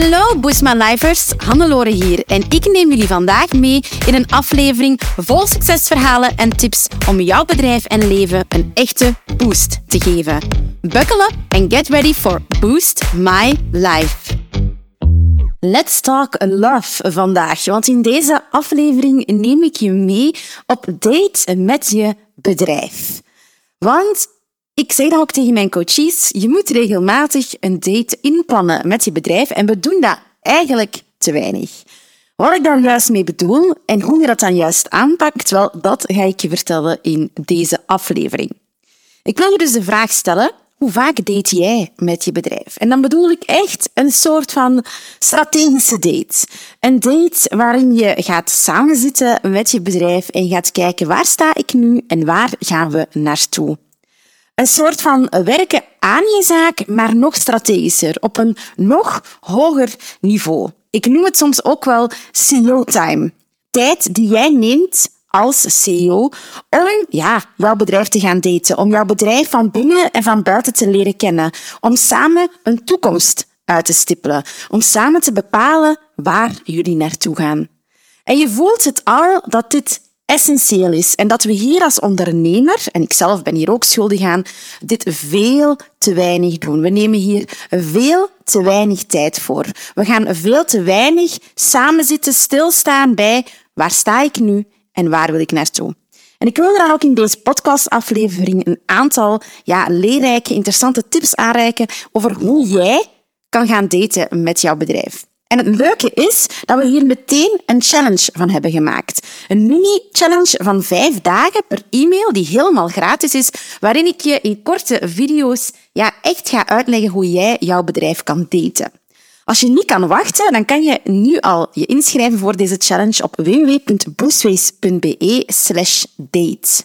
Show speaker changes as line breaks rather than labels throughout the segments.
Hallo Boosma Lifers, Hannelore hier en ik neem jullie vandaag mee in een aflevering vol succesverhalen en tips om jouw bedrijf en leven een echte boost te geven. Buckle up and get ready for Boost My Life. Let's talk love vandaag, want in deze aflevering neem ik je mee op date met je bedrijf. Want ik zeg dat ook tegen mijn coaches, je moet regelmatig een date inplannen met je bedrijf en we doen dat eigenlijk te weinig. Wat ik daar juist mee bedoel en hoe je dat dan juist aanpakt, wel, dat ga ik je vertellen in deze aflevering. Ik wil je dus de vraag stellen, hoe vaak date jij met je bedrijf? En dan bedoel ik echt een soort van strategische date. Een date waarin je gaat samenzitten met je bedrijf en gaat kijken waar sta ik nu en waar gaan we naartoe. Een soort van werken aan je zaak, maar nog strategischer, op een nog hoger niveau. Ik noem het soms ook wel CEO-time. Tijd die jij neemt als CEO om ja, jouw bedrijf te gaan daten, om jouw bedrijf van binnen en van buiten te leren kennen, om samen een toekomst uit te stippelen, om samen te bepalen waar jullie naartoe gaan. En je voelt het al dat dit essentieel is en dat we hier als ondernemer, en ik zelf ben hier ook schuldig aan, dit veel te weinig doen. We nemen hier veel te weinig tijd voor. We gaan veel te weinig samen zitten, stilstaan bij waar sta ik nu en waar wil ik naartoe. En ik wil dan ook in deze podcastaflevering een aantal ja, leerrijke, interessante tips aanreiken over hoe jij kan gaan daten met jouw bedrijf. En het leuke is dat we hier meteen een challenge van hebben gemaakt. Een mini-challenge van vijf dagen per e-mail, die helemaal gratis is, waarin ik je in korte video's ja, echt ga uitleggen hoe jij jouw bedrijf kan daten. Als je niet kan wachten, dan kan je nu al je inschrijven voor deze challenge op www.boostways.be slash date.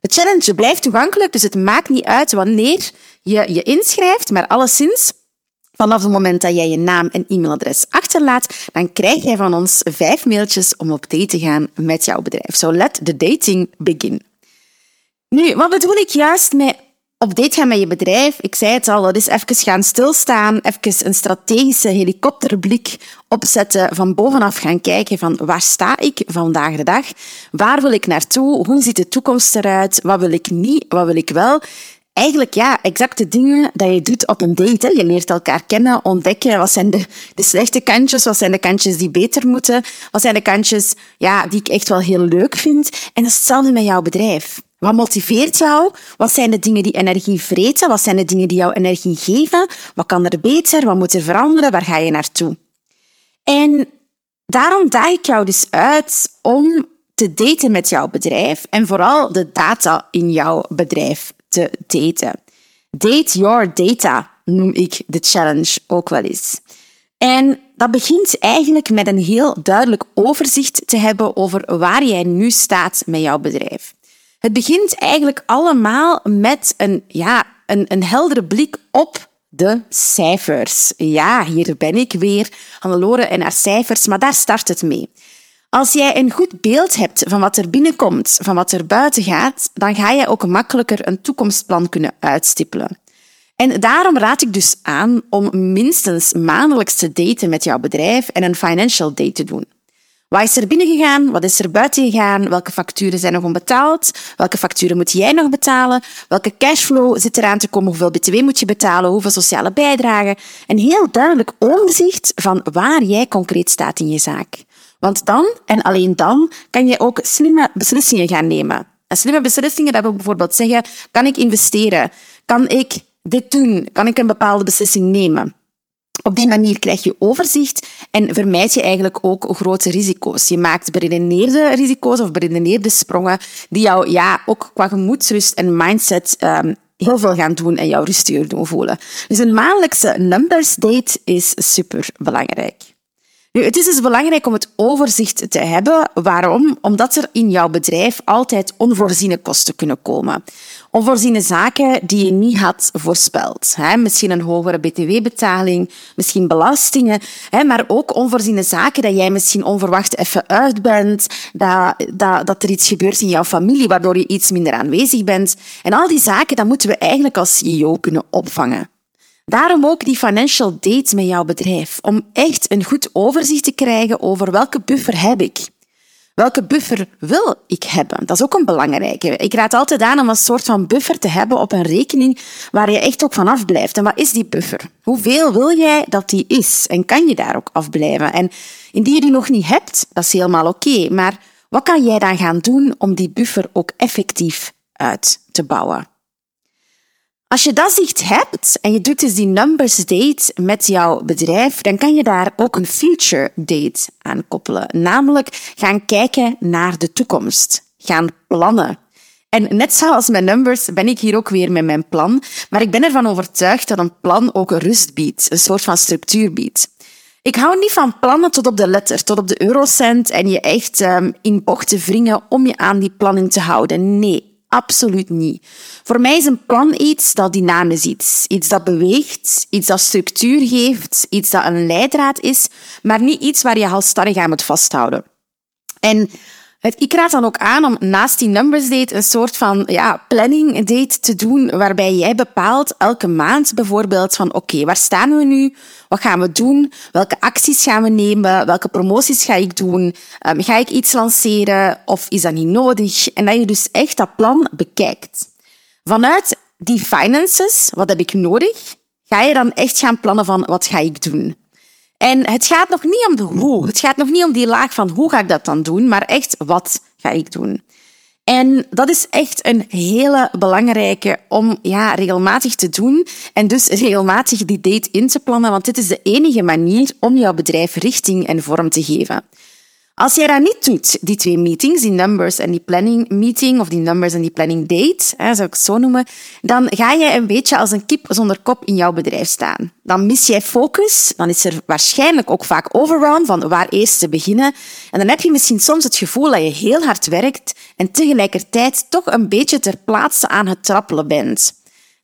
De challenge blijft toegankelijk, dus het maakt niet uit wanneer je je inschrijft, maar alleszins Vanaf het moment dat jij je naam en e-mailadres achterlaat, dan krijg jij van ons vijf mailtjes om op date te gaan met jouw bedrijf. So let the dating begin. Nu, wat bedoel ik juist met op date gaan met je bedrijf? Ik zei het al, dat is even gaan stilstaan, even een strategische helikopterblik opzetten, van bovenaf gaan kijken van waar sta ik vandaag de dag? Waar wil ik naartoe? Hoe ziet de toekomst eruit? Wat wil ik niet? Wat wil ik wel? Eigenlijk ja, exact de dingen dat je doet op een date. Je leert elkaar kennen, ontdekken wat zijn de, de slechte kantjes, wat zijn de kantjes die beter moeten, wat zijn de kantjes ja, die ik echt wel heel leuk vind. En dat is hetzelfde met jouw bedrijf. Wat motiveert jou? Wat zijn de dingen die energie vreten? Wat zijn de dingen die jou energie geven? Wat kan er beter? Wat moet er veranderen? Waar ga je naartoe? En daarom daag ik jou dus uit om te daten met jouw bedrijf en vooral de data in jouw bedrijf te daten. Date your data noem ik de challenge ook wel eens. En dat begint eigenlijk met een heel duidelijk overzicht te hebben over waar jij nu staat met jouw bedrijf. Het begint eigenlijk allemaal met een, ja, een, een heldere blik op de cijfers. Ja, hier ben ik weer, Hannelore en haar cijfers, maar daar start het mee. Als jij een goed beeld hebt van wat er binnenkomt, van wat er buiten gaat, dan ga je ook makkelijker een toekomstplan kunnen uitstippelen. En daarom raad ik dus aan om minstens maandelijks te daten met jouw bedrijf en een financial date te doen. Wat is er binnen gegaan? Wat is er buiten gegaan? Welke facturen zijn nog onbetaald? Welke facturen moet jij nog betalen? Welke cashflow zit eraan te komen? Hoeveel btw moet je betalen? Hoeveel sociale bijdragen? Een heel duidelijk overzicht van waar jij concreet staat in je zaak. Want dan, en alleen dan, kan je ook slimme beslissingen gaan nemen. En slimme beslissingen, dat wil bijvoorbeeld zeggen, kan ik investeren? Kan ik dit doen? Kan ik een bepaalde beslissing nemen? Op die manier krijg je overzicht en vermijd je eigenlijk ook grote risico's. Je maakt beredeneerde risico's of beredeneerde sprongen die jou ja, ook qua gemoedsrust en mindset um, heel veel gaan doen en jou rustiger doen voelen. Dus een maandelijkse numbers date is super belangrijk. Nu, het is dus belangrijk om het overzicht te hebben. Waarom? Omdat er in jouw bedrijf altijd onvoorziene kosten kunnen komen. Onvoorziene zaken die je niet had voorspeld. Misschien een hogere btw-betaling, misschien belastingen, maar ook onvoorziene zaken dat jij misschien onverwacht even uit bent, dat, dat, dat er iets gebeurt in jouw familie waardoor je iets minder aanwezig bent. En al die zaken, dat moeten we eigenlijk als CEO kunnen opvangen. Daarom ook die financial date met jouw bedrijf, om echt een goed overzicht te krijgen over welke buffer heb ik. Welke buffer wil ik hebben? Dat is ook een belangrijke. Ik raad altijd aan om een soort van buffer te hebben op een rekening waar je echt ook van afblijft. En wat is die buffer? Hoeveel wil jij dat die is? En kan je daar ook afblijven? En indien je die nog niet hebt, dat is helemaal oké. Maar wat kan jij dan gaan doen om die buffer ook effectief uit te bouwen? Als je dat zicht hebt en je doet dus die numbers date met jouw bedrijf, dan kan je daar ook een future date aan koppelen. Namelijk gaan kijken naar de toekomst. Gaan plannen. En net zoals met numbers ben ik hier ook weer met mijn plan. Maar ik ben ervan overtuigd dat een plan ook een rust biedt. Een soort van structuur biedt. Ik hou niet van plannen tot op de letter, tot op de eurocent en je echt um, in bochten wringen om je aan die planning te houden. Nee, Absoluut niet. Voor mij is een plan iets dat dynamisch is. Iets dat beweegt, iets dat structuur geeft, iets dat een leidraad is, maar niet iets waar je halstarrig aan moet vasthouden. En ik raad dan ook aan om naast die numbers date een soort van ja, planning date te doen, waarbij jij bepaalt elke maand bijvoorbeeld van oké, waar staan we nu? Wat gaan we doen? Welke acties gaan we nemen? Welke promoties ga ik doen? Um, ga ik iets lanceren of is dat niet nodig? En dat je dus echt dat plan bekijkt. Vanuit die finances, wat heb ik nodig? Ga je dan echt gaan plannen van wat ga ik doen? En het gaat nog niet om de hoe. Het gaat nog niet om die laag van hoe ga ik dat dan doen, maar echt wat ga ik doen. En dat is echt een hele belangrijke om ja, regelmatig te doen en dus regelmatig die date in te plannen, want dit is de enige manier om jouw bedrijf richting en vorm te geven. Als jij dat niet doet, die twee meetings, die numbers en die planning meeting, of die numbers en die planning date, hè, zou ik het zo noemen, dan ga je een beetje als een kip zonder kop in jouw bedrijf staan. Dan mis jij focus, dan is er waarschijnlijk ook vaak overrun van waar eerst te beginnen. En dan heb je misschien soms het gevoel dat je heel hard werkt en tegelijkertijd toch een beetje ter plaatse aan het trappelen bent.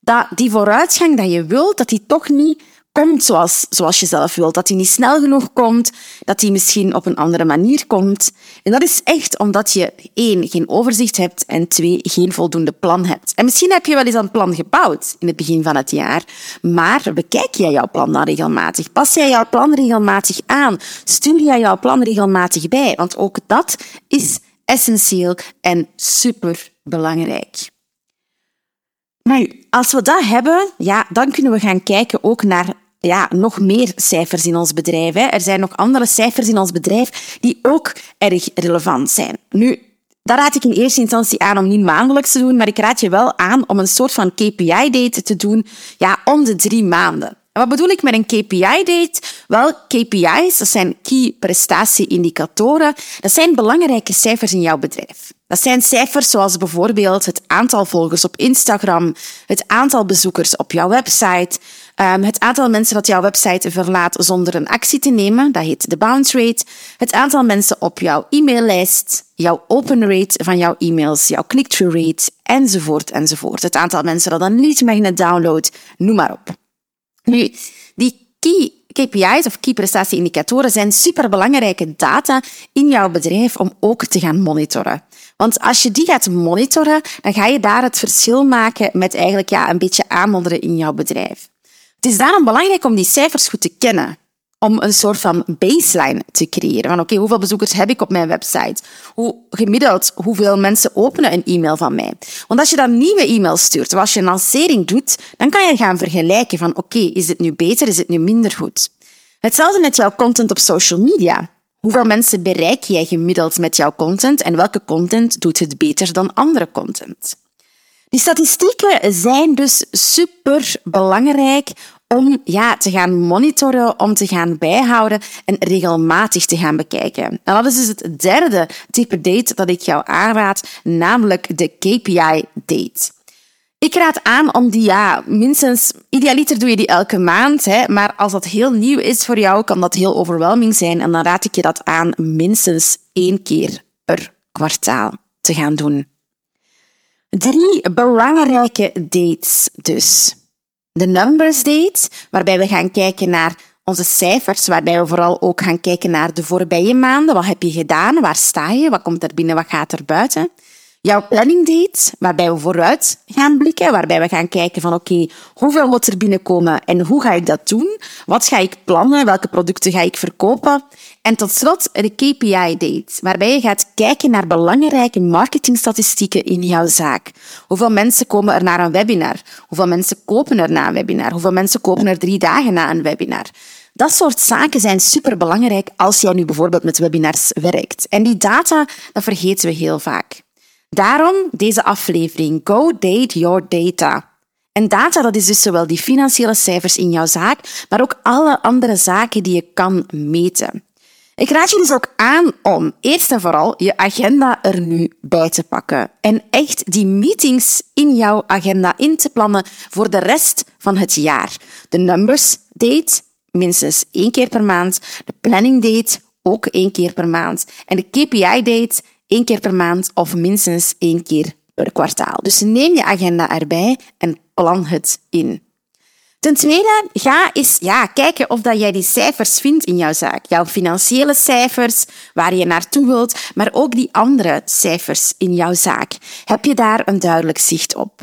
Dat die vooruitgang dat je wilt, dat die toch niet komt zoals, zoals je zelf wilt. Dat die niet snel genoeg komt, dat die misschien op een andere manier komt. En dat is echt omdat je één, geen overzicht hebt en twee, geen voldoende plan hebt. En misschien heb je wel eens een plan gebouwd in het begin van het jaar, maar bekijk jij jouw plan dan regelmatig? Pas jij jouw plan regelmatig aan? Stuur jij jouw plan regelmatig bij? Want ook dat is essentieel en super belangrijk. Nu, als we dat hebben, ja, dan kunnen we gaan kijken ook naar ja, nog meer cijfers in ons bedrijf. Hè. Er zijn nog andere cijfers in ons bedrijf die ook erg relevant zijn. Nu, dat raad ik in eerste instantie aan om niet maandelijks te doen, maar ik raad je wel aan om een soort van KPI-date te doen ja, om de drie maanden. En wat bedoel ik met een KPI-date? Wel, KPI's, dat zijn Key Prestatie-indicatoren, dat zijn belangrijke cijfers in jouw bedrijf. Dat zijn cijfers zoals bijvoorbeeld het aantal volgers op Instagram, het aantal bezoekers op jouw website, ehm, het aantal mensen dat jouw website verlaat zonder een actie te nemen, dat heet de bounce rate, het aantal mensen op jouw e-maillijst, jouw open rate van jouw e-mails, jouw click-through rate, enzovoort, enzovoort. Het aantal mensen dat een lead-magnet downloadt, noem maar op. Nu, die key KPI's of key prestatieindicatoren zijn superbelangrijke data in jouw bedrijf om ook te gaan monitoren. Want als je die gaat monitoren, dan ga je daar het verschil maken met eigenlijk ja, een beetje aanmodderen in jouw bedrijf. Het is daarom belangrijk om die cijfers goed te kennen. Om een soort van baseline te creëren. Van oké, hoeveel bezoekers heb ik op mijn website? Hoe gemiddeld, hoeveel mensen openen een e-mail van mij? Want als je dan nieuwe e-mails stuurt, als je een lancering doet, dan kan je gaan vergelijken van oké, is het nu beter, is het nu minder goed? Hetzelfde met jouw content op social media. Hoeveel mensen bereik jij gemiddeld met jouw content en welke content doet het beter dan andere content? Die statistieken zijn dus super belangrijk om ja, te gaan monitoren, om te gaan bijhouden en regelmatig te gaan bekijken. En dat is dus het derde type date dat ik jou aanraad, namelijk de KPI-date. Ik raad aan om die, ja, minstens, idealiter doe je die elke maand, hè, maar als dat heel nieuw is voor jou, kan dat heel overweldigend zijn en dan raad ik je dat aan minstens één keer per kwartaal te gaan doen. Drie belangrijke dates dus. De numbers date, waarbij we gaan kijken naar onze cijfers, waarbij we vooral ook gaan kijken naar de voorbije maanden. Wat heb je gedaan? Waar sta je? Wat komt er binnen? Wat gaat er buiten? Jouw planning date, waarbij we vooruit gaan blikken, waarbij we gaan kijken van oké, hoeveel moet er binnenkomen en hoe ga ik dat doen? Wat ga ik plannen? Welke producten ga ik verkopen? En tot slot de KPI-date, waarbij je gaat kijken naar belangrijke marketingstatistieken in jouw zaak. Hoeveel mensen komen er naar een webinar? Hoeveel mensen kopen er na een webinar? Hoeveel mensen kopen er drie dagen na een webinar? Dat soort zaken zijn superbelangrijk als jij nu bijvoorbeeld met webinars werkt. En die data, dat vergeten we heel vaak. Daarom deze aflevering Go Date Your Data. En data, dat is dus zowel die financiële cijfers in jouw zaak, maar ook alle andere zaken die je kan meten. Ik raad je dus ook aan om eerst en vooral je agenda er nu bij te pakken en echt die meetings in jouw agenda in te plannen voor de rest van het jaar. De numbers date minstens één keer per maand, de planning date ook één keer per maand en de KPI date één keer per maand of minstens één keer per kwartaal. Dus neem je agenda erbij en plan het in. Ten tweede, ga eens ja, kijken of dat jij die cijfers vindt in jouw zaak. Jouw financiële cijfers, waar je naartoe wilt, maar ook die andere cijfers in jouw zaak. Heb je daar een duidelijk zicht op?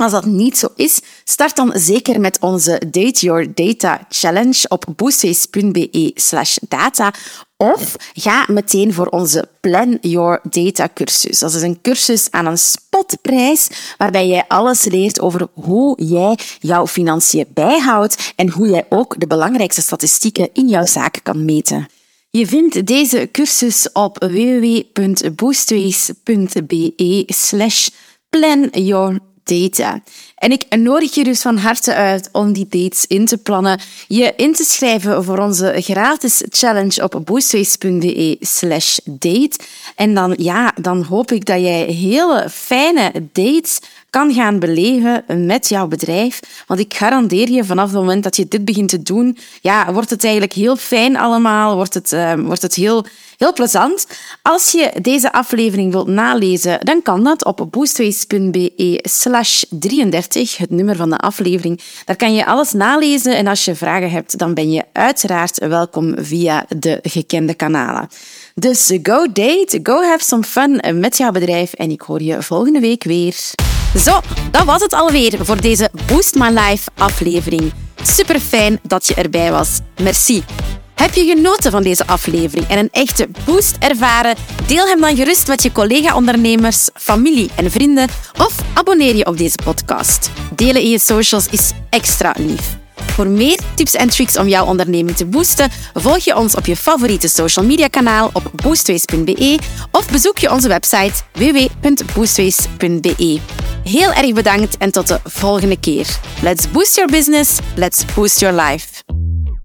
Als dat niet zo is, start dan zeker met onze Date Your Data Challenge op boostface.be slash data of ga meteen voor onze Plan Your Data cursus. Dat is een cursus aan een spotprijs waarbij jij alles leert over hoe jij jouw financiën bijhoudt en hoe jij ook de belangrijkste statistieken in jouw zaak kan meten. Je vindt deze cursus op www.boostways.be slash plan your En ik nodig je dus van harte uit om die dates in te plannen, je in te schrijven voor onze gratis challenge op boostways.be slash date. En dan, ja, dan hoop ik dat jij hele fijne dates kan gaan beleven met jouw bedrijf. Want ik garandeer je, vanaf het moment dat je dit begint te doen, ja, wordt het eigenlijk heel fijn allemaal, wordt het, uh, wordt het heel Heel plezant. Als je deze aflevering wilt nalezen, dan kan dat op boostways.be slash 33, het nummer van de aflevering. Daar kan je alles nalezen en als je vragen hebt, dan ben je uiteraard welkom via de gekende kanalen. Dus go date, go have some fun met jouw bedrijf en ik hoor je volgende week weer. Zo, dat was het alweer voor deze Boost My Life aflevering. Super fijn dat je erbij was. Merci. Heb je genoten van deze aflevering en een echte boost ervaren? Deel hem dan gerust met je collega-ondernemers, familie en vrienden of abonneer je op deze podcast. Delen in je socials is extra lief. Voor meer tips en tricks om jouw onderneming te boosten, volg je ons op je favoriete social media kanaal op boostways.be of bezoek je onze website www.boostways.be. Heel erg bedankt en tot de volgende keer. Let's boost your business, let's boost your life.